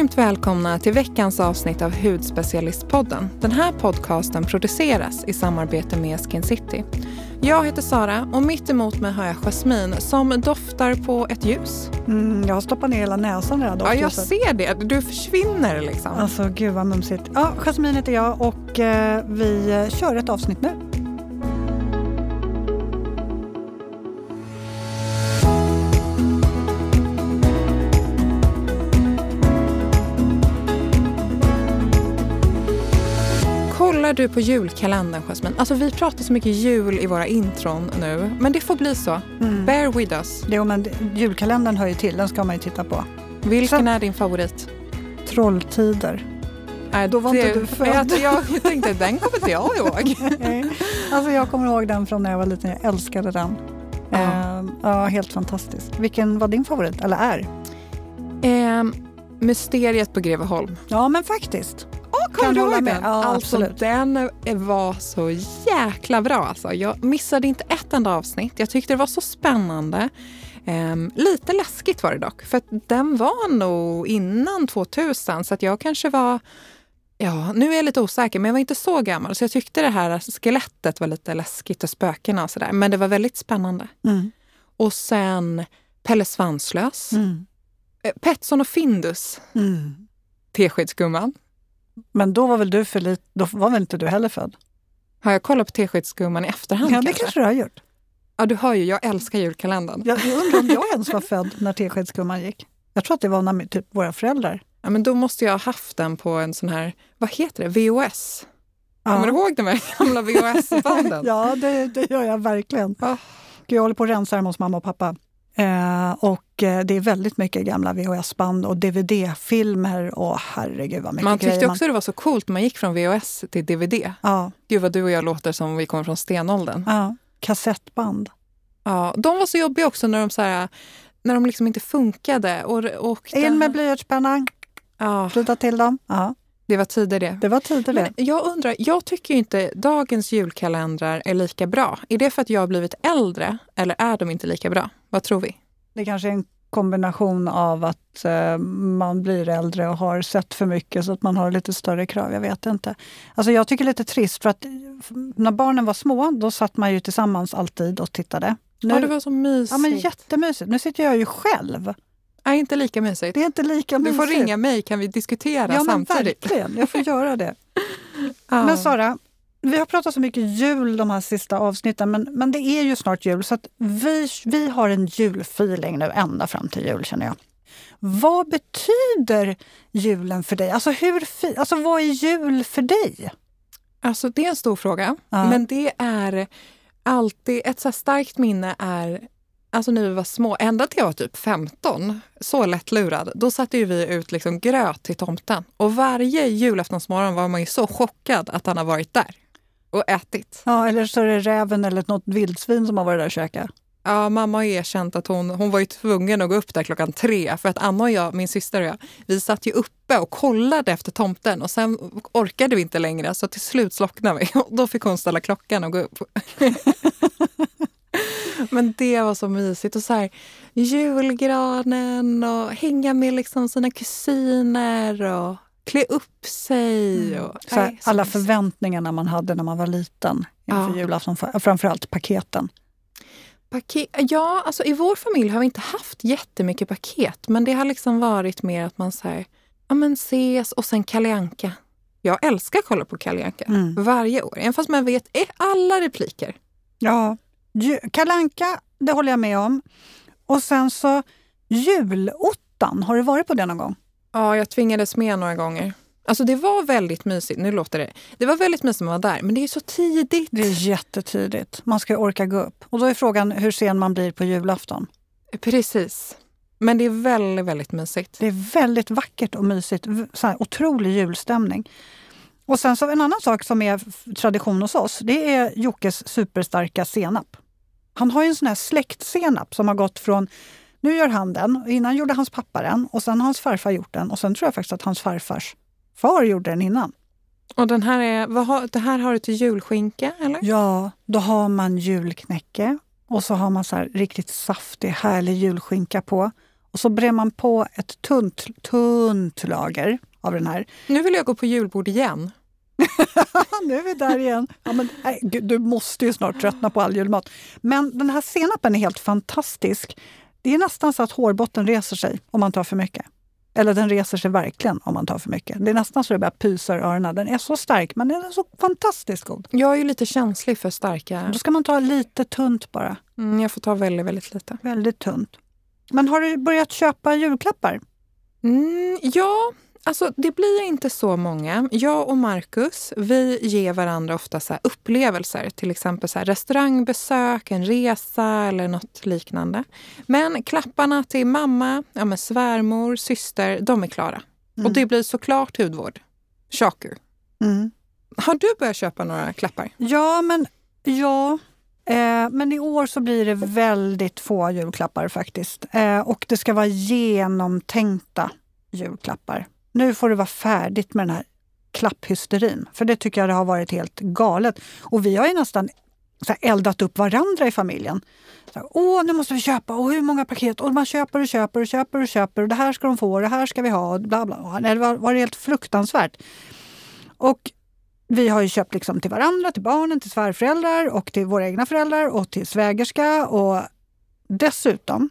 Varmt välkomna till veckans avsnitt av Hudspecialistpodden. Den här podcasten produceras i samarbete med Skin City. Jag heter Sara och mitt emot mig har jag Jasmine som doftar på ett ljus. Mm, jag har stoppat ner hela näsan redan. Ja, jag ser det. Du försvinner liksom. Alltså gud vad mumsigt. Ja, Jasmine heter jag och eh, vi eh, kör ett avsnitt nu. Kollar du på julkalendern Jasmine? Alltså vi pratar så mycket jul i våra intron nu, men det får bli så. Mm. Bear with us. Jo, men julkalendern hör ju till, den ska man ju titta på. Vilken Sen- är din favorit? Trolltider. Äh, Då var det- inte du född. Jag, jag, tänkte, den kommer inte jag ihåg. alltså jag kommer ihåg den från när jag var liten, jag älskade den. Ja. Eh, ja, helt fantastisk. Vilken var din favorit, eller är? Ehm, Mysteriet på Greveholm. Ja, men faktiskt. Kommer Kan du ihåg med. den? Ja, alltså, absolut. den var så jäkla bra. Alltså. Jag missade inte ett enda avsnitt. Jag tyckte det var så spännande. Ehm, lite läskigt var det dock, för den var nog innan 2000 så att jag kanske var Ja, nu är jag lite osäker, men jag var inte så gammal. Så jag tyckte det här skelettet var lite läskigt och spökena och sådär. Men det var väldigt spännande. Mm. Och sen Pelle Svanslös, Mm. eh, Petson och Findus, Mm. Teskedsgumman. Men då var väl du för lite, då var väl inte du heller född? Har jag kollat på Teskedsgumman i efterhand Ja, det kanske? kanske du har gjort. Ja, du hör ju, jag älskar julkalendern. Jag jag undrar om jag ens var född när Teskedsgumman gick. Jag tror att det var när typ våra föräldrar. Ja, men då måste jag ha haft den på en sån här, vad heter det, VHS? Kommer du ihåg de här gamla VHS-banden? Ja, det, det gör jag verkligen. Ja. Jag håller på att rensa hemma hos mamma och pappa. Eh, och eh, det är väldigt mycket gamla VHS-band och DVD-filmer och herregud vad mycket Man tyckte också det var så coolt när man gick från VHS till DVD. Ja, Gud vad du och jag låter som vi kommer från stenåldern. ja. Kassettband. Ja, de var så jobbiga också när de, så här, när de liksom inte funkade. Och, och In med blyertspennan, ja, flytta till dem. Ja, Det var tider det. det var tider det. Men jag undrar, jag tycker inte dagens julkalendrar är lika bra. Är det för att jag har blivit äldre eller är de inte lika bra? Vad tror vi? Det kanske är en kombination av att eh, man blir äldre och har sett för mycket så att man har lite större krav. Jag vet inte. Alltså jag tycker det är lite trist för att eh, när barnen var små då satt man ju tillsammans alltid och tittade. Nu, Ja, det var så mysigt. ja, men jättemysigt. Nu sitter jag ju själv. är inte lika mysigt. Det är inte lika Du mysigt. får ringa mig, kan vi diskutera Ja samtidigt? verkligen, jag får göra det. Ja. Men Sara, vi har pratat så mycket jul de här sista avsnitten men, men det är ju snart jul så vi, vi har en julfeeling nu ända fram till jul känner jag. Vad betyder julen för dig? Alltså, hur, alltså vad är jul för dig? Alltså det är en stor fråga, Ja. men det är alltid, ett så starkt minne är Alltså när vi var små, ända till jag var typ 15, så lättlurad, då satte ju vi ut liksom gröt till tomten. Och varje julaftonsmorgon var man ju så chockad att han har varit där och ätit. Ja, eller så är det räven eller något vildsvin som har varit där och käkat. Ja, mamma har erkänt att hon, hon var ju tvungen att gå upp där klockan tre för att Anna och jag, min syster och jag, vi satt ju uppe och kollade efter tomten och sen orkade vi inte längre så till slut slocknade vi och då fick hon ställa klockan och gå upp. Men det var så mysigt och så här julgranen och hänga med liksom sina kusiner och klä upp sig. Och, Så här, alla förväntningarna man hade när man var liten inför Ja. julafton, framförallt paketen. Paket, ja, alltså i vår familj har vi inte haft jättemycket paket. Men det har liksom varit mer att man här, ja men ses och sen Kalle. Jag älskar att kolla på Kalle Mm. varje år. Även fast man vet eh, alla repliker. Ja, Kalanka, det håller jag med om. Och sen så julottan, har du varit på det någon gång? Ja, jag tvingades med några gånger. Alltså det var väldigt mysigt. Nu låter det. Det var väldigt mysigt när man var där, men det är så tidigt. Det är jättetidigt. Man ska ju orka gå upp. Och då är frågan hur sen man blir på julafton. Precis. Men det är väldigt, väldigt mysigt. Det är väldigt vackert och mysigt. Så här, otrolig julstämning. Och sen så en annan sak som är tradition hos oss, det är Jockes superstarka senap. Han har ju en sån här släktsenap som har gått från, nu gör han den, innan gjorde hans pappa den och sen har hans farfar gjort den och sen tror jag faktiskt att hans farfars far gjorde den innan. Och den här är, vad har, det här har du till julskinka, eller? Ja, då har man julknäcke och så har man så här riktigt saftig, härlig julskinka på. Och så brer man på ett tunt, tunt lager av den här. Nu vill jag gå på julbord igen. nu är vi där igen. Ja, men, nej, du måste ju snart tröttna på all julmat. Men den här senapen är helt fantastisk. Det är nästan så att hårbotten reser sig om man tar för mycket. Eller den reser sig verkligen om man tar för mycket. Det är nästan så det börjar pysa i öronen. Den är så stark men den är så fantastiskt god. Jag är ju lite känslig för starka. Då ska man ta lite tunt bara. Mm, jag får ta väldigt, väldigt lite. Väldigt tunt. Men har du börjat köpa julklappar? Mm, ja, Alltså, det blir inte så många. Jag och Marcus vi ger varandra ofta så upplevelser. Till exempel så restaurangbesök, en resa eller något liknande. Men klapparna till mamma, ja, men svärmor, syster, de är klara. Mm. Och det blir såklart hudvård. Shocker. Mm. Har du börjat köpa några klappar? Ja, men ja. Eh, men i år så blir det väldigt få julklappar faktiskt. Eh, och det ska vara genomtänkta julklappar nu får det vara färdigt med den här klapphysterin. För det tycker jag det har varit helt galet. Och vi har ju nästan så eldat upp varandra i familjen. Så, Åh, nu måste vi köpa! Och hur många paket? Och man köper och köper och köper och köper. Och det här ska de få och det här ska vi ha. Och bla bla. Det var, var helt fruktansvärt. Och vi har ju köpt liksom till varandra, till barnen, till svärföräldrar och till våra egna föräldrar och till svägerska. Och dessutom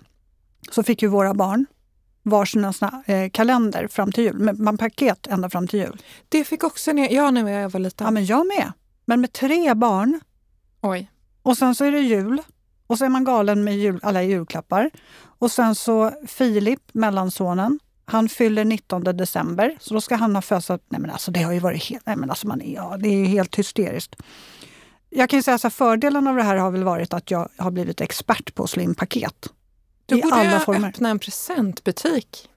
så fick ju våra barn varsina såna, eh, kalender fram till jul. Man paket ända fram till jul. Det fick också ni, jag när jag var liten. Ja, men jag med. Men med tre barn. Oj. Och sen så är det jul. Och så är man galen med jul, alla julklappar. Och sen så Filip, mellansonen, han fyller 19 december. Så då ska han ha födelsedag. Nej men alltså det har ju varit helt, nej men alltså man, ja, det är helt hysteriskt. Jag kan säga så här, fördelen av det här har väl varit att jag har blivit expert på att slå in paket. Du I alla former. öppna en presentbutik.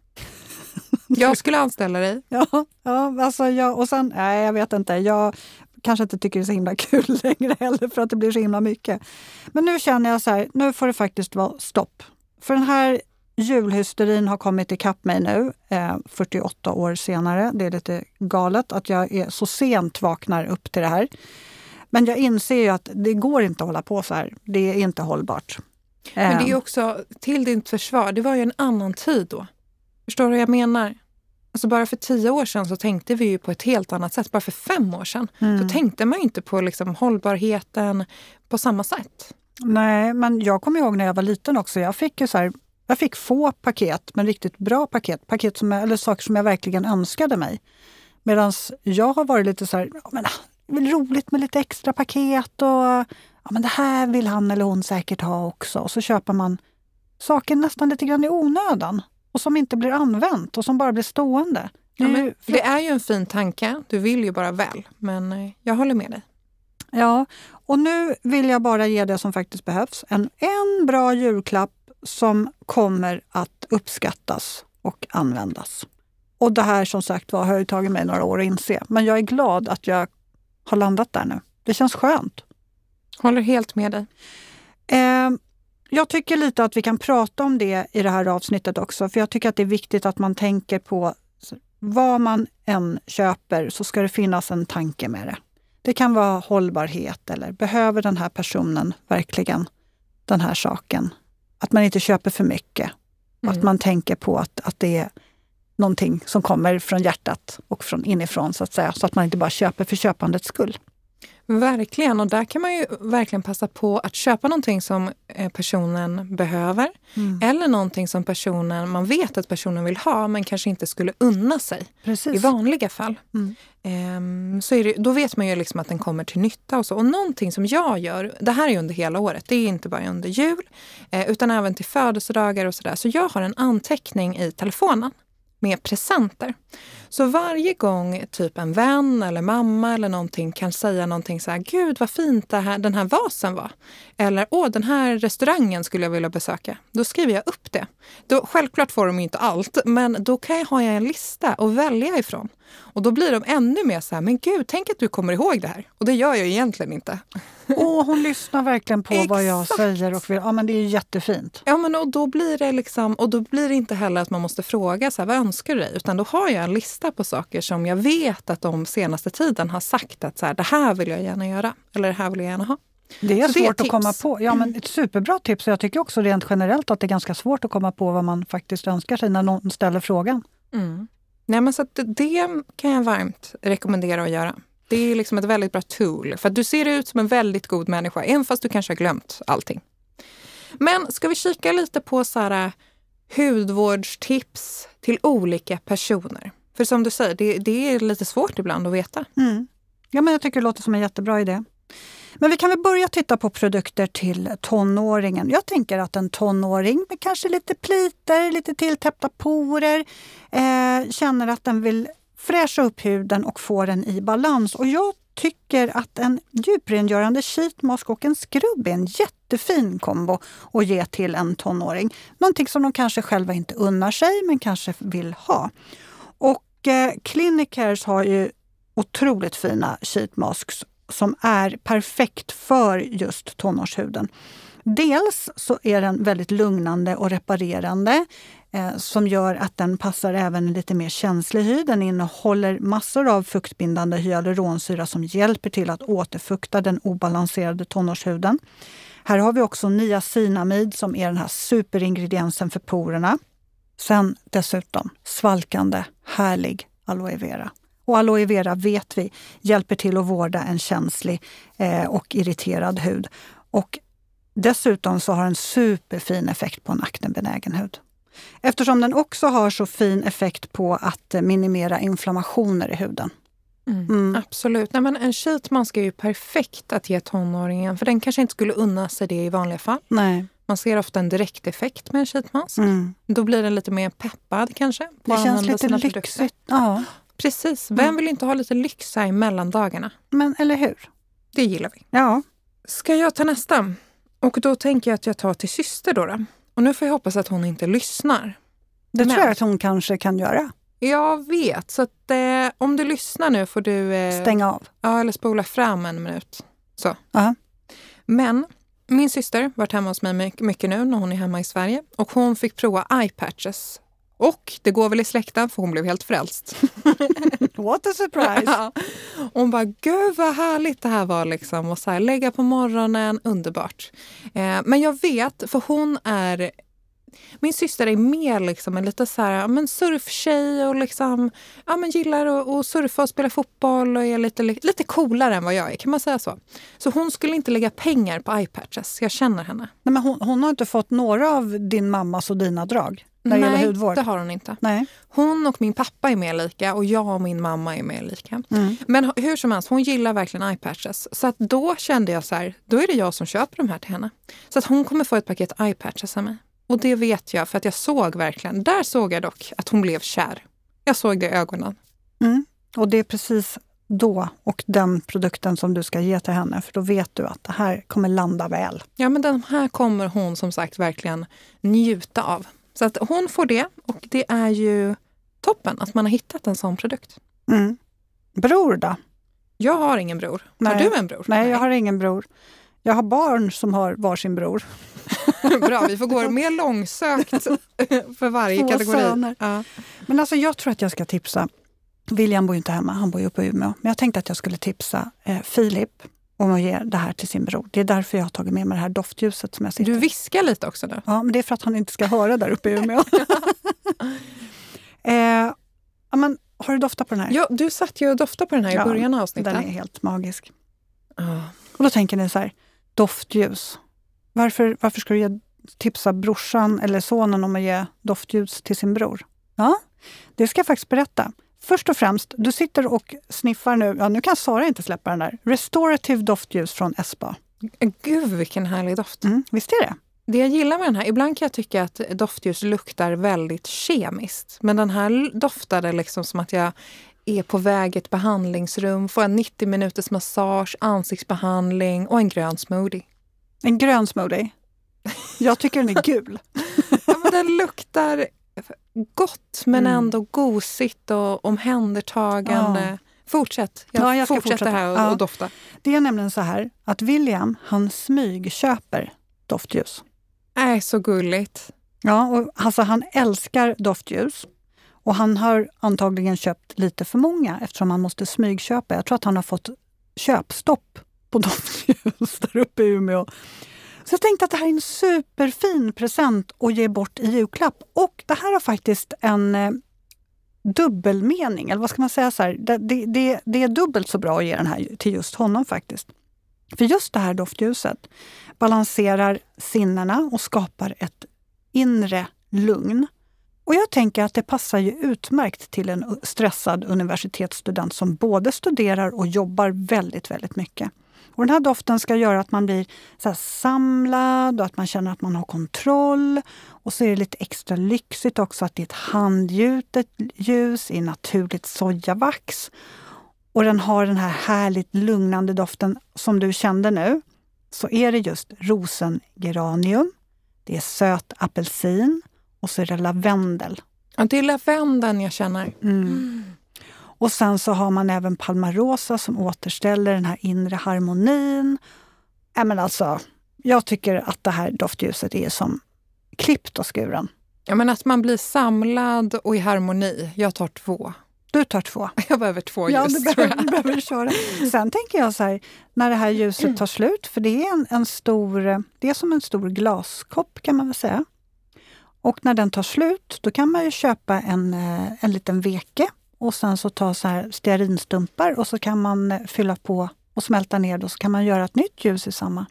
Jag skulle anställa dig. Ja, ja alltså jag, och sen, nej jag vet inte. Jag kanske inte tycker det är så himla kul längre heller för att det blir så himla mycket. Men nu känner jag så här, nu får det faktiskt vara stopp. För den här julhysterin har kommit ikapp mig nu, eh, 48 år senare. Det är lite galet att jag är så sent vaknar upp till det här. Men jag inser ju att det går inte att hålla på så här. Det är inte hållbart. Men det är ehm. också, till ditt försvar, det var ju en annan tid då. Förstår du vad jag menar? Alltså bara för tio år sedan så tänkte vi ju på ett helt annat sätt. Bara för fem år sedan mm. så tänkte man ju inte på liksom hållbarheten på samma sätt. Nej, men jag kommer ihåg när jag var liten också. Jag fick ju så här, jag fick få paket, men riktigt bra paket. paket som eller saker som jag verkligen önskade mig. Medan jag har varit lite så här, ja, men, det är väl roligt med lite extra paket och ja, men det här vill han eller hon säkert ha också. Och så köper man saker nästan lite grann i onödan och som inte blir använt och som bara blir stående. Ja, men, det är ju en fin tanke. Du vill ju bara väl. Men eh, jag håller med dig. Ja, och nu vill jag bara ge det som faktiskt behövs. En, en bra julklapp som kommer att uppskattas och användas. Och det här som sagt var har ju tagit mig några år att inse. Men jag är glad att jag har landat där nu. Det känns skönt. Håller helt med dig. Eh, jag tycker lite att vi kan prata om det i det här avsnittet också. För jag tycker att det är viktigt att man tänker på vad man än köper så ska det finnas en tanke med det. Det kan vara hållbarhet eller behöver den här personen verkligen den här saken? Att man inte köper för mycket. Mm. Att man tänker på att, att det är någonting som kommer från hjärtat och från inifrån så att säga. Så att man inte bara köper för köpandets skull. Verkligen, och där kan man ju verkligen passa på att köpa någonting som eh, personen behöver. Mm. Eller någonting som personen, man vet att personen vill ha men kanske inte skulle unna sig Precis. i vanliga fall. Mm. Um, så det, då vet man ju liksom att den kommer till nytta. Och, så. och någonting som jag gör, det här är under hela året, det är inte bara under jul eh, utan även till födelsedagar och sådär. Så jag har en anteckning i telefonen med presenter. Så varje gång typ en vän eller mamma eller någonting kan säga någonting så här, gud vad fint här, den här vasen var. Eller, åh den här restaurangen skulle jag vilja besöka. Då skriver jag upp det. Då, självklart får de inte allt, men då kan jag ha en lista att välja ifrån. Och då blir de ännu mer så här, men gud, tänk att du kommer ihåg det här. Och det gör jag egentligen inte. Åh, hon lyssnar verkligen på vad jag säger och vill, ja men det är jättefint. Ja men och då blir det liksom, och då blir det inte heller att man måste fråga så här, vad önskar du dig? Utan då har jag en lista på saker som jag vet att de senaste tiden har sagt att så här, det här vill jag gärna göra. Eller det här vill jag gärna ha. Det är Så det är svårt att komma på. Ja, men ett superbra tips. Jag tycker också rent generellt att det är ganska svårt att komma på vad man faktiskt önskar sig när någon ställer frågan. Mm. Nej, men så det- kan jag varmt rekommendera att göra. Det är liksom ett väldigt bra tool. För du ser ut som en väldigt god människa, även fast du kanske har glömt allting. Men ska vi kika lite på så här, hudvårdstips till olika personer? För som du säger, det, det är lite svårt ibland att veta. Mm. Ja, men jag tycker det låter som en jättebra idé. Men vi kan väl börja titta på produkter till tonåringen. Jag tänker att en tonåring med kanske lite pliter, lite tilltäppta porer eh, känner att den vill fräscha upp huden och få den i balans. Och jag tycker att en djuprengörande sheetmask och en skrubb är en jättefin kombo att ge till en tonåring. Någonting som de kanske själva inte unnar sig men kanske vill ha. Och eh, Clinicares har ju otroligt fina sheetmasks som är perfekt för just tonårshuden. Dels så är den väldigt lugnande och reparerande eh, som gör att den passar även en lite mer känslig hy. Den innehåller massor av fuktbindande hyaluronsyra som hjälper till att återfukta den obalanserade tonårshuden. Här har vi också niacinamid som är den här superingrediensen för porerna. Sen dessutom svalkande, härlig aloe vera. Och aloe vera vet vi hjälper till att vårda en känslig eh, och irriterad hud. Och dessutom så har den superfin effekt på en aknebenägen hud. Eftersom den också har så fin effekt på att eh, minimera inflammationer i huden. Mm. Absolut. Nej, men en sheetmask är ju perfekt att ge tonåringen, för den kanske inte skulle unna sig det i vanliga fall. Nej. Man ser ofta en direkteffekt med en sheetmask. Mm. Då blir den lite mer peppad kanske. på Det känns lite produkter. lyxigt. Ja, Precis. Vem vill inte ha lite lyx här i mellandagarna? men eller hur? Det gillar vi. Ja, Ska jag ta nästa? Och då tänker jag att jag tar till syster då. då. Och nu får jag hoppas att hon inte lyssnar. det Men- tror jag att hon kanske kan göra. Jag vet, så att, eh, om du lyssnar nu får du... Eh, Stänga av. Ja, eller spola fram en minut. Så. Ja. Men min syster har varit hemma hos mig mycket, mycket nu när hon är hemma i Sverige. Och hon fick prova eyepatches. Och det går väl i släkten för hon blev helt frälst. What a surprise! Ja. Hon bara, gud vad härligt det här var liksom. Och så här, lägga på morgonen, underbart. Eh, men jag vet, för hon är min syster är mer liksom en lite så här, men surftjej och liksom, ja, men gillar att, att surfa och spela fotboll och är lite, lite coolare än vad jag är. Kan man säga så? Så hon skulle inte lägga pengar på eyepatches. Jag känner henne. Nej, men hon, hon har inte fått några av din mammas och dina drag när det Nej, hudvård? det har hon inte. Nej. Hon och min pappa är mer lika och jag och min mamma är mer lika. Mm. Men hur som helst, hon gillar verkligen eyepatches. Så att då kände jag så här, då är det jag som köper de här till henne. Så att hon kommer få ett paket eyepatches av mig. Och det vet jag för att jag såg verkligen, där såg jag dock att hon blev kär. Jag såg det i ögonen. Mm. Och det är precis då och den produkten som du ska ge till henne för då vet du att det här kommer landa väl. Ja men den här kommer hon som sagt verkligen njuta av. Så att hon får det och det är ju toppen att man har hittat en sån produkt. Mm. Bror då? Jag har ingen bror. Har Nej. du en bror? Nej, jag har ingen bror. Jag har barn som har varsin bror. Bra, vi får gå mer långsökt för varje Två kategori. söner. Ja. Men alltså jag tror att jag ska tipsa. William bor ju inte hemma, han bor ju uppe i Umeå. Men jag tänkte att jag skulle tipsa eh, Filip om att ge det här till sin bror. Det är därför jag har tagit med mig det här doftljuset som jag sitter Du viskar lite också nu. Ja, men det är för att han inte ska höra där uppe i Umeå. eh, men, har du doftat på den här? Ja, du satt ju och doftade på den här i Ja, början av avsnittet. Den är helt magisk. Ja. Och då tänker ni så här, doftljus. Varför, varför ska du ge, tipsa brorsan eller sonen om att ge doftljus till sin bror? Ja, det ska jag faktiskt berätta. Först och främst, du sitter och sniffar nu, ja nu kan Sara inte släppa den där, Restorative doftljus från Espa. Gud vilken härlig doft. Mm, visst är det? Det jag gillar med den här, ibland kan jag tycka att doftljus luktar väldigt kemiskt. Men den här doftade liksom som att jag är på väg ett behandlingsrum, får en 90 minuters massage, ansiktsbehandling och en grön smoothie. En grön smoothie. Jag tycker den är gul. Ja, men den luktar gott men Mm. ändå gosigt och omhändertagande. Fortsätt. Jag, Ja, jag ska fortsätta. här och, Ja. och dofta. Det är nämligen så här att William, han smygköper doftljus. Är så gulligt. Ja, och alltså han älskar doftljus. Och han har antagligen köpt lite för många eftersom han måste smygköpa. Jag tror att han har fått köpstopp på doftljus. där uppe i Umeå. Så jag tänkte att det här är en superfin present att ge bort i julklapp. Och det här har faktiskt en eh, dubbelmening, eller vad ska man säga? så här, det, det, det, är dubbelt så bra att ge den här till just honom faktiskt. För just det här doftljuset balanserar sinnena och skapar ett inre lugn. Och jag tänker att det passar ju utmärkt till en stressad universitetsstudent som både studerar och jobbar väldigt, väldigt mycket. Och den här doften ska göra att man blir så samlad och att man känner att man har kontroll. Och så är det lite extra lyxigt också att det är ett handgjutet ljus i naturligt sojavax. Och den har den här härligt lugnande doften som du kände nu. Så är det just rosengeranium, det är söt apelsin och så är det lavendel. Ja, det är lavendeln jag känner. Mm. Och sen så har man även palmarosa som återställer den här inre harmonin. Ja, men alltså, jag tycker att det här doftljuset är som klippt och skuren. Ja, men att man blir samlad och i harmoni. Jag tar två. Du tar två. Jag behöver två ljus. Ja, du behöver, du behöver köra. Sen tänker jag så här, när det här ljuset tar slut, för det är en, en stor, det är som en stor glaskopp kan man väl säga. Och när den tar slut, då kan man ju köpa en, eh, en liten veke och sen så ta så här stearinstumpar och så kan man eh, fylla på och smälta ner det och så kan man göra ett nytt ljus i samma.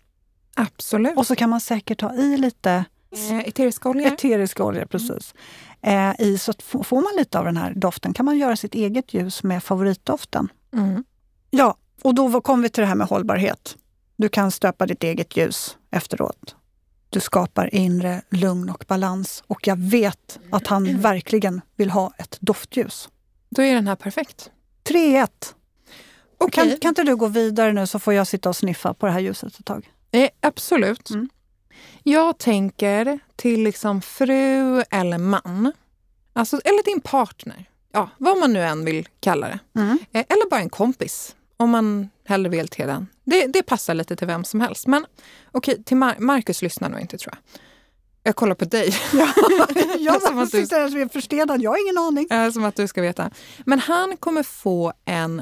Absolut. Och så kan man säkert ta i lite eh, eterisk olja. Eterisk olja, precis. Eh, i, så får man lite av den här doften kan man göra sitt eget ljus med favoritdoften. Mm. Ja, och då kommer vi till det här med hållbarhet. Du kan stöpa ditt eget ljus efteråt. Du skapar inre lugn och balans. Och jag vet att han verkligen vill ha ett doftljus. Då är den här perfekt. 3-1. Okay. Kan, kan inte du gå vidare nu så får jag sitta och sniffa på det här ljuset ett tag? Eh, absolut. Mm. Jag tänker till liksom fru eller man. Alltså, eller din partner. Ja, vad man nu än vill kalla det. Mm. Eh, eller bara en kompis, om man hellre vill till den. Det, det passar lite till vem som helst. Men okej, okay, till Mar Marcus lyssnar nog inte tror jag. Jag kollar på dig. Ja, jag som att du är förstenad. Jag har ingen aning. Som att du ska veta. Men han kommer få en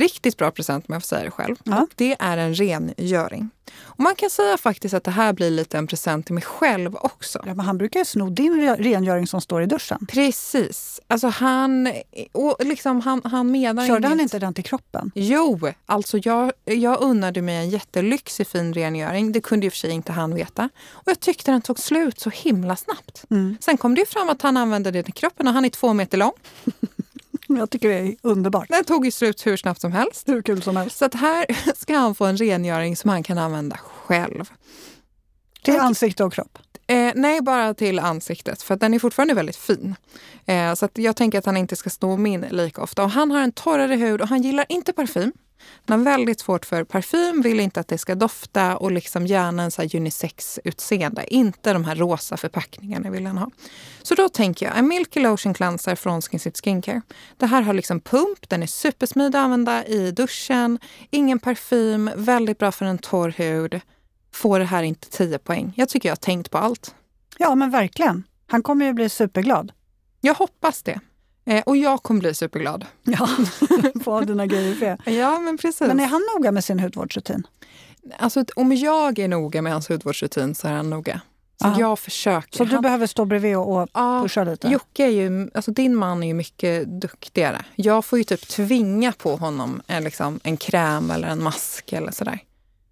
riktigt bra present om jag får säga det själv. Ja. det är en rengöring. Och man kan säga faktiskt att det här blir lite en present till mig själv också. Ja, men han brukar ju sno din rengöring som står i duschen. Precis. Alltså han, och liksom han, han menar Körde inget. han inte den till kroppen? Jo, alltså jag, jag unnade mig en jättelyxig fin rengöring. Det kunde ju för sig inte han veta. Och jag tyckte den tog slut så himla snabbt. Mm. Sen kom det ju fram att han använde det till kroppen och han är två meter lång. Jag tycker det är underbart. Den tog ju slut hur snabbt som helst. Hur kul som helst. Så att här ska han få en rengöring som han kan använda själv. Till ansikte och kropp? Eh, nej, bara till ansiktet, för den är fortfarande väldigt fin. Eh, så jag tänker att han inte ska sno min lika ofta. Och han har en torrare hud och han gillar inte parfym. Han har väldigt svårt för parfym, vill inte att det ska dofta och liksom gärna en unisex-utseende. Inte de här rosa förpackningarna vill han ha. Så då tänker jag en Milky Lotion Cleanser från Skin City Skincare. Det här har liksom pump, den är supersmidig att använda i duschen, ingen parfym, väldigt bra för en torr hud. Får det här inte 10 poäng? Jag tycker jag har tänkt på allt. Ja, men verkligen. Han kommer ju bli superglad. Jag hoppas det. Eh, och jag kommer bli superglad. Ja, få dina grejer. Ja, men precis. Men är han noga med sin hudvårdsrutin? Alltså, om jag är noga med hans hudvårdsrutin så är han noga. Så Aha. jag försöker. Så du han... behöver stå bredvid och, ja, pusha lite? Jocke är ju, alltså din man är ju mycket duktigare. Jag får ju typ tvinga på honom en, liksom, en kräm eller en mask eller sådär.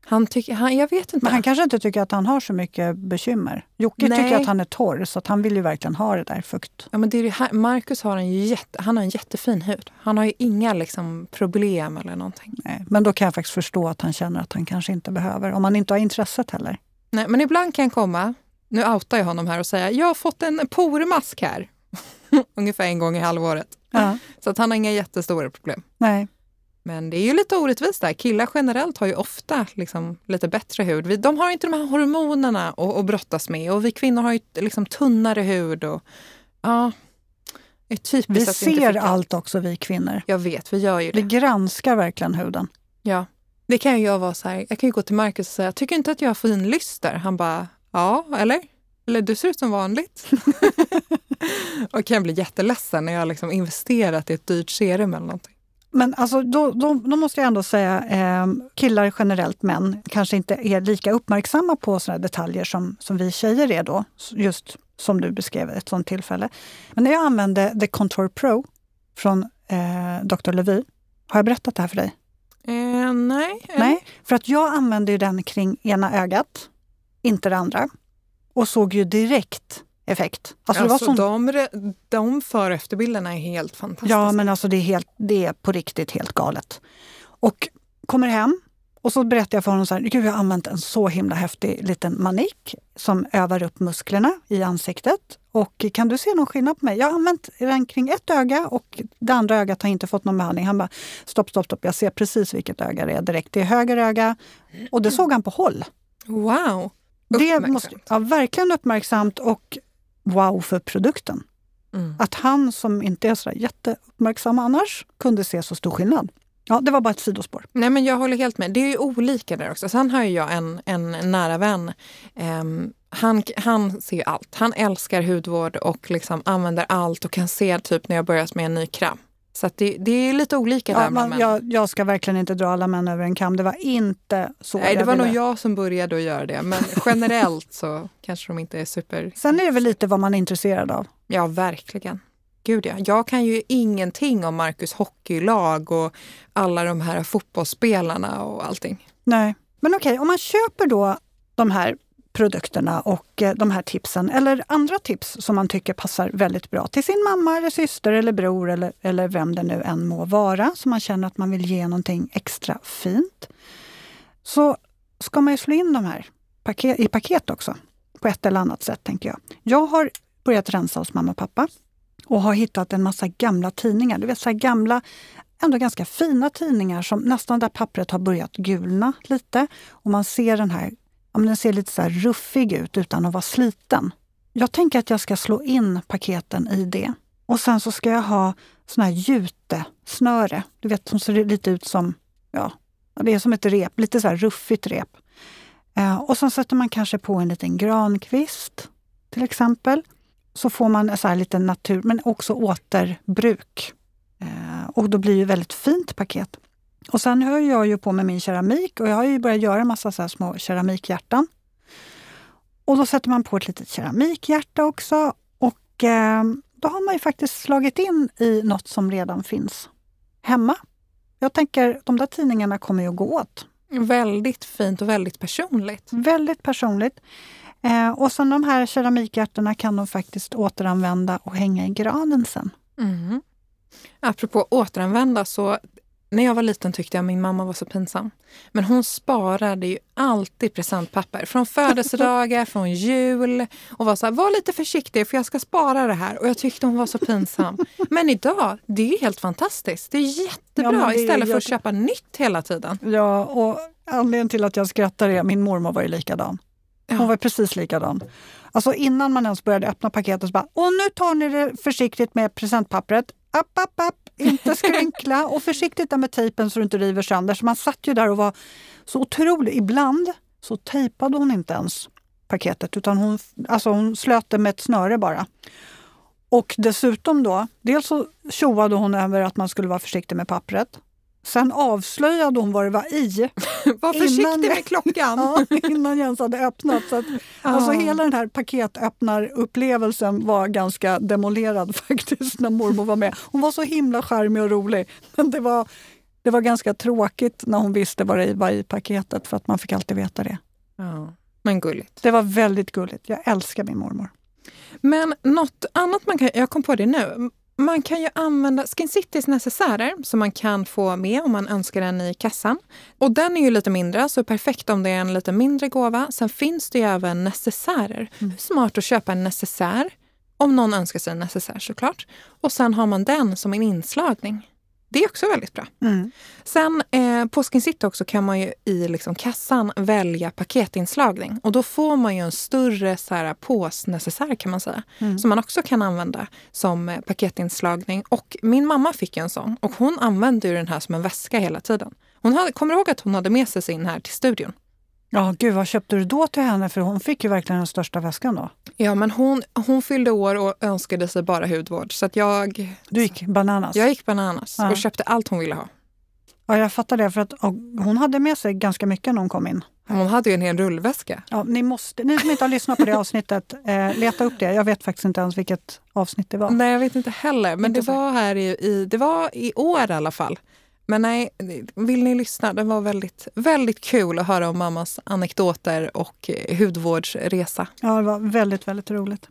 Han tycker, han, jag vet inte. Men han kanske inte tycker att han har så mycket bekymmer. Jocke Nej. tycker att han är torr, så att han vill ju verkligen ha det där fukt. Ja, men det är här, Marcus har en, jätte, han har en jättefin hud. Han har ju inga liksom, problem eller någonting. Nej, men då kan jag faktiskt förstå att han känner att han kanske inte behöver. Om han inte har intresset heller. Nej, men ibland kan jag komma, nu outar jag honom här och säga jag har fått en pormask här. Ungefär en gång i halvåret. Ja. Så att han har inga jättestora problem. Nej. Men det är ju lite orättvist där. Killar generellt har ju ofta liksom lite bättre hud. De har inte de här hormonerna att, att brottas med och vi kvinnor har ju liksom tunnare hud. Och, ja, är typiskt vi ser vi allt också vi kvinnor. Jag vet, vi gör ju det. Vi granskar verkligen huden. Ja, det kan ju jag vara så här. Jag kan ju gå till Marcus och säga, tycker inte att jag har fin lyster? Han bara, ja, eller? Eller du ser ut som vanligt. och kan bli jätteledsen när jag har liksom investerat i ett dyrt serum eller någonting. Men alltså, då, då, då måste jag ändå säga, eh, killar generellt, män, kanske inte är lika uppmärksamma på sådana detaljer som, som vi tjejer är då. Just som du beskrev ett sånt tillfälle. Men när jag använde The Contour Pro från eh, Dr. Levy, har jag berättat det här för dig? Eh, nej. Nej, för att jag använde ju den kring ena ögat, inte det andra. Och såg ju direkt effekt. Alltså, alltså sån... de, de för och efterbilderna är helt fantastiska. Ja, men alltså det är, helt, det är på riktigt helt galet. Och kommer hem och så berättar jag för honom så här, Gud, jag har använt en så himla häftig liten manik som övar upp musklerna i ansiktet. Och kan du se någon skillnad på mig? Jag har använt den kring ett öga och det andra ögat har inte fått någon behandling. Han bara, stopp, stopp, stopp, jag ser precis vilket öga det är direkt. Det är höger öga. Och det såg han på håll. Wow! Det måste, ja, verkligen uppmärksamt och wow för produkten. Mm. Att han som inte är så jätteuppmärksam annars kunde se så stor skillnad. Ja, det var bara ett sidospår. Nej, men jag håller helt med. Det är ju olika där också. Sen har jag en, en nära vän. Um, han, han ser allt. Han älskar hudvård och liksom använder allt och kan se typ när jag börjar med en ny kräm. Så det, det, är lite olika ja, där man, jag, jag, ska verkligen inte dra alla män över en kam. Det var inte så Nej, det var ville. nog jag som började att göra det. Men generellt så kanske de inte är super... Sen är det väl lite vad man är intresserad av. Ja, verkligen. Gud ja. Jag kan ju ingenting om Marcus hockeylag och alla de här fotbollsspelarna och allting. Nej, men okej, om man köper då de här produkterna och eh, de här tipsen eller andra tips som man tycker passar väldigt bra till sin mamma eller syster eller bror eller, eller vem det nu än må vara som man känner att man vill ge någonting extra fint. Så ska man ju slå in de här paket, i paket också på ett eller annat sätt tänker jag. Jag har börjat rensa hos mamma och pappa och har hittat en massa gamla tidningar. Du vet så gamla, ändå ganska fina tidningar som nästan där pappret har börjat gulna lite. Och man ser den här, ja, den ser lite så här ruffig ut utan att vara sliten. Jag tänker att jag ska slå in paketen i det. Och sen så ska jag ha sån här jutesnöre. Du vet, som ser lite ut som, ja, det är som ett rep, lite så här ruffigt rep. Eh, och sen sätter man kanske på en liten grankvist till exempel så får man så här lite natur, men också återbruk. Eh, och då blir det väldigt fint paket. Och sen hör jag ju på med min keramik och jag har ju börjat göra en massa så små keramikhjärtan. Och då sätter man på ett litet keramikhjärta också. Och eh, då har man ju faktiskt slagit in i något som redan finns hemma. Jag tänker, de där tidningarna kommer ju att gå åt. Väldigt fint och väldigt personligt. Väldigt personligt. Eh, och sen de här keramikhjärtorna kan de faktiskt återanvända och hänga i granen sen. Mm. Apropå återanvända, så när jag var liten tyckte jag min mamma var så pinsam. Men hon sparade ju alltid presentpapper från födelsedagar, från jul och var så här, var lite försiktig för jag ska spara det här. Och jag tyckte hon var så pinsam. Men idag, det är helt fantastiskt. Det är jättebra ja, det istället för att köpa nytt hela tiden. Ja, och anledningen till att jag skrattar är min mormor var ju likadan. Hon var precis likadan. Alltså innan man ens började öppna paketet så bara, och nu tar ni det försiktigt med presentpappret. App, app, app, inte skrynkla och försiktigt där med tejpen så du inte river sönder. Så man satt ju där och var så otrolig. Ibland så tejpade hon inte ens paketet utan hon, alltså hon slöt det med ett snöre bara. Och dessutom då, dels så tjoade hon över att man skulle vara försiktig med pappret. Sen avslöjade hon vad det var i. Var försiktig med klockan! ja, innan Jens hade öppnat. Så att, ah. alltså, hela den här paketöppnarupplevelsen var ganska demolerad faktiskt när mormor var med. Hon var så himla charmig och rolig. Men det var, det var ganska tråkigt när hon visste vad det var i paketet för att man fick alltid veta det. Ja, men gulligt. Det var väldigt gulligt. Jag älskar min mormor. Men något annat man kan, jag kom på det nu, man kan ju använda Skin Citys necessärer som man kan få med om man önskar den i kassan. Och den är ju lite mindre, så perfekt om det är en lite mindre gåva. Sen finns det ju även necessärer. Mm. Smart att köpa en necessär, om någon önskar sig en necessär såklart. Och sen har man den som en inslagning. Det är också väldigt bra. Mm. Sen eh, på Skin City också kan man ju i liksom, kassan välja paketinslagning och då får man ju en större så här, påsnecessär kan man säga. Mm. Som man också kan använda som eh, paketinslagning. Och min mamma fick en sån och hon använde ju den här som en väska hela tiden. Hon hade, kommer ihåg att hon hade med sig sin här till studion? Ja, gud vad köpte du då till henne? För hon fick ju verkligen den största väskan då. Ja, men hon, hon fyllde år och önskade sig bara hudvård. Så att jag, Du gick bananas. jag gick bananas Ja. och köpte allt hon ville ha. Ja, jag fattar det. För att hon hade med sig ganska mycket när hon kom in. Hon hade ju en hel rullväska. Ja, ni, måste, ni som inte har lyssnat på det avsnittet, eh, leta upp det. Jag vet faktiskt inte ens vilket avsnitt det var. Nej, jag vet inte heller. Men Inte det var här i, i, det var i år i alla fall. Men nej, vill ni lyssna? Det var väldigt, väldigt kul att höra om mammas anekdoter och eh, hudvårdsresa. Ja, det var väldigt, väldigt roligt.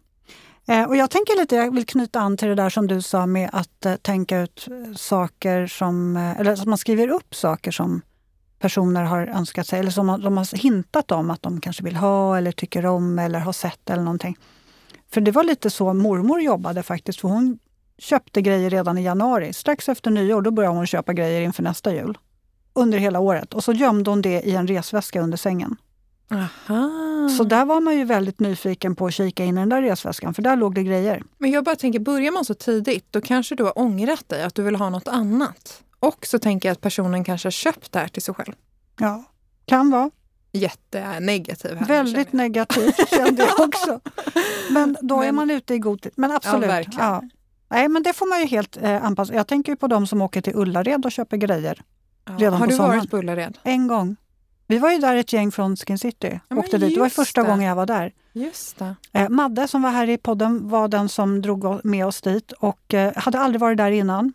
Eh, och jag tänker lite, jag vill knyta an till det där som du sa med att eh, tänka ut saker som, eller att man skriver upp saker som personer har önskat sig eller som de har hintat om att de kanske vill ha eller tycker om eller har sett eller någonting. För det var lite så mormor jobbade faktiskt, för hon köpte grejer redan i januari. Strax efter nyår då började hon köpa grejer inför nästa jul. Under hela året. Och så gömde hon det i en resväska under sängen. Aha. Så där var man ju väldigt nyfiken på att kika in i den där resväskan, för där låg det grejer. Men jag bara tänker, börjar man så tidigt, då kanske du har ångrat dig att du vill ha något annat. Och så tänker jag att personen kanske har köpt det här till sig själv. Ja, kan vara. Jättenegativ här. Väldigt känner negativt kände jag också. Men då är man ute i god tid. Men absolut. verkligen. Nej, men det får man ju helt eh, anpassa. Jag tänker ju på de som åker till Ullared och köper grejer. Ja. redan Har på du sommaren. varit på Ullared? En gång. Vi var ju där ett gäng från Skin City. men åkte dit. Det var första det. gången jag var där. Just. Eh, Madde som var här i podden var den som drog med oss dit och eh, hade aldrig varit där innan.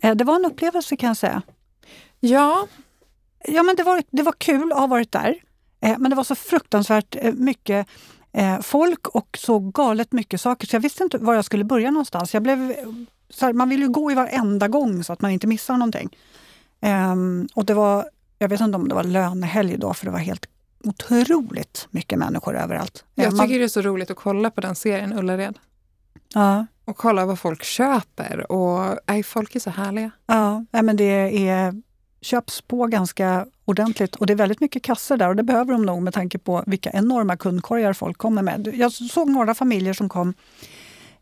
Eh, det var en upplevelse kan jag säga. Ja, Ja, men det var, det var kul att ha varit där. Eh, men det var så fruktansvärt eh, mycket eh, folk och så galet mycket saker så jag visste inte var jag skulle börja någonstans. Jag blev, eh, här, man vill ju gå i varenda gång så att man inte missar någonting. Ehm, och det var, jag vet inte om det var lönehelg då för det var helt otroligt mycket människor överallt. Eh, jag man- tycker det är så roligt att kolla på den serien Ullared. ja, Och kolla vad folk köper. Och nej, folk är så härliga. ja, men det är, köps på ganska ordentligt och det är väldigt mycket kasser där och det behöver de nog med tanke på vilka enorma kundkorgar folk kommer med. Jag såg några familjer som kom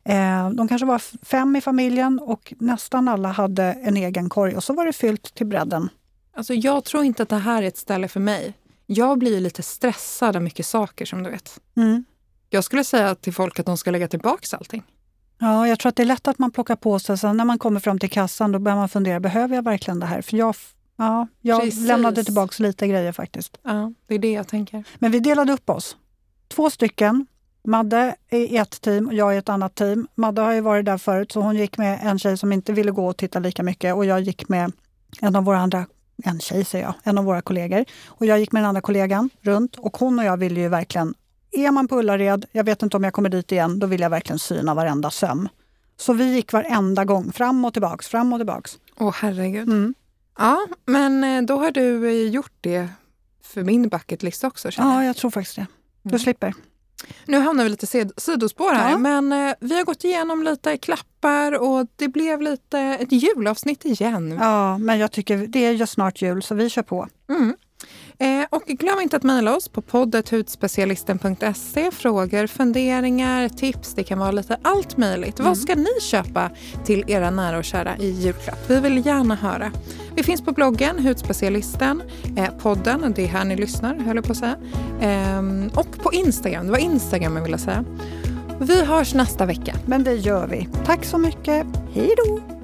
Eh, de kanske var fem i familjen och nästan alla hade en egen korg och så var det fyllt till bredden. Alltså, jag tror inte att det här är ett ställe för mig. Jag blir lite stressad av mycket saker som du vet. Mm. Jag skulle säga till folk att de ska lägga tillbaka allting. Ja, jag tror att det är lätt att man plockar på sig. Sen när man kommer fram till kassan då börjar man fundera, behöver jag verkligen det här? För jag, ja, jag Precis. lämnade tillbaka lite grejer faktiskt. Ja, det är det jag tänker. Men vi delade upp oss. Två stycken. Madde är i ett team och jag i ett annat team. Madde har ju varit där förut så hon gick med en tjej som inte ville gå och titta lika mycket och jag gick med en av våra andra, en tjej säger jag, en av våra kollegor. Och jag gick med den andra kollegan runt och hon och jag ville ju verkligen, är man på Ullared, jag vet inte om jag kommer dit igen, då vill jag verkligen syna varenda söm. Så vi gick varenda gång, fram och tillbaks, fram och tillbaks. Åh herregud. Mm. Ja, men eh, då har du eh, gjort det för min bucket list också. Känner jag. Ja, jag tror faktiskt det. Du Mm. slipper. Nu hamnar vi lite sid- sidospår här, Ja. men eh, vi har gått igenom lite klappar och det blev lite ett julavsnitt igen. Ja, men jag tycker det är ju snart jul så vi kör på. Mm. Och glöm inte att mejla oss på poddet.hudspecialisten.se. Frågor, funderingar, tips. Det kan vara lite allt möjligt. Vad ska ni köpa till era nära och kära i julklapp? Vi vill gärna höra. Vi finns på bloggen Hudspecialisten, eh, podden, det är här ni lyssnar höll jag på att säga. Ehm, och på Instagram, det var Instagram jag ville säga. Vi hörs nästa vecka. Men det gör vi. Tack så mycket. Hej då!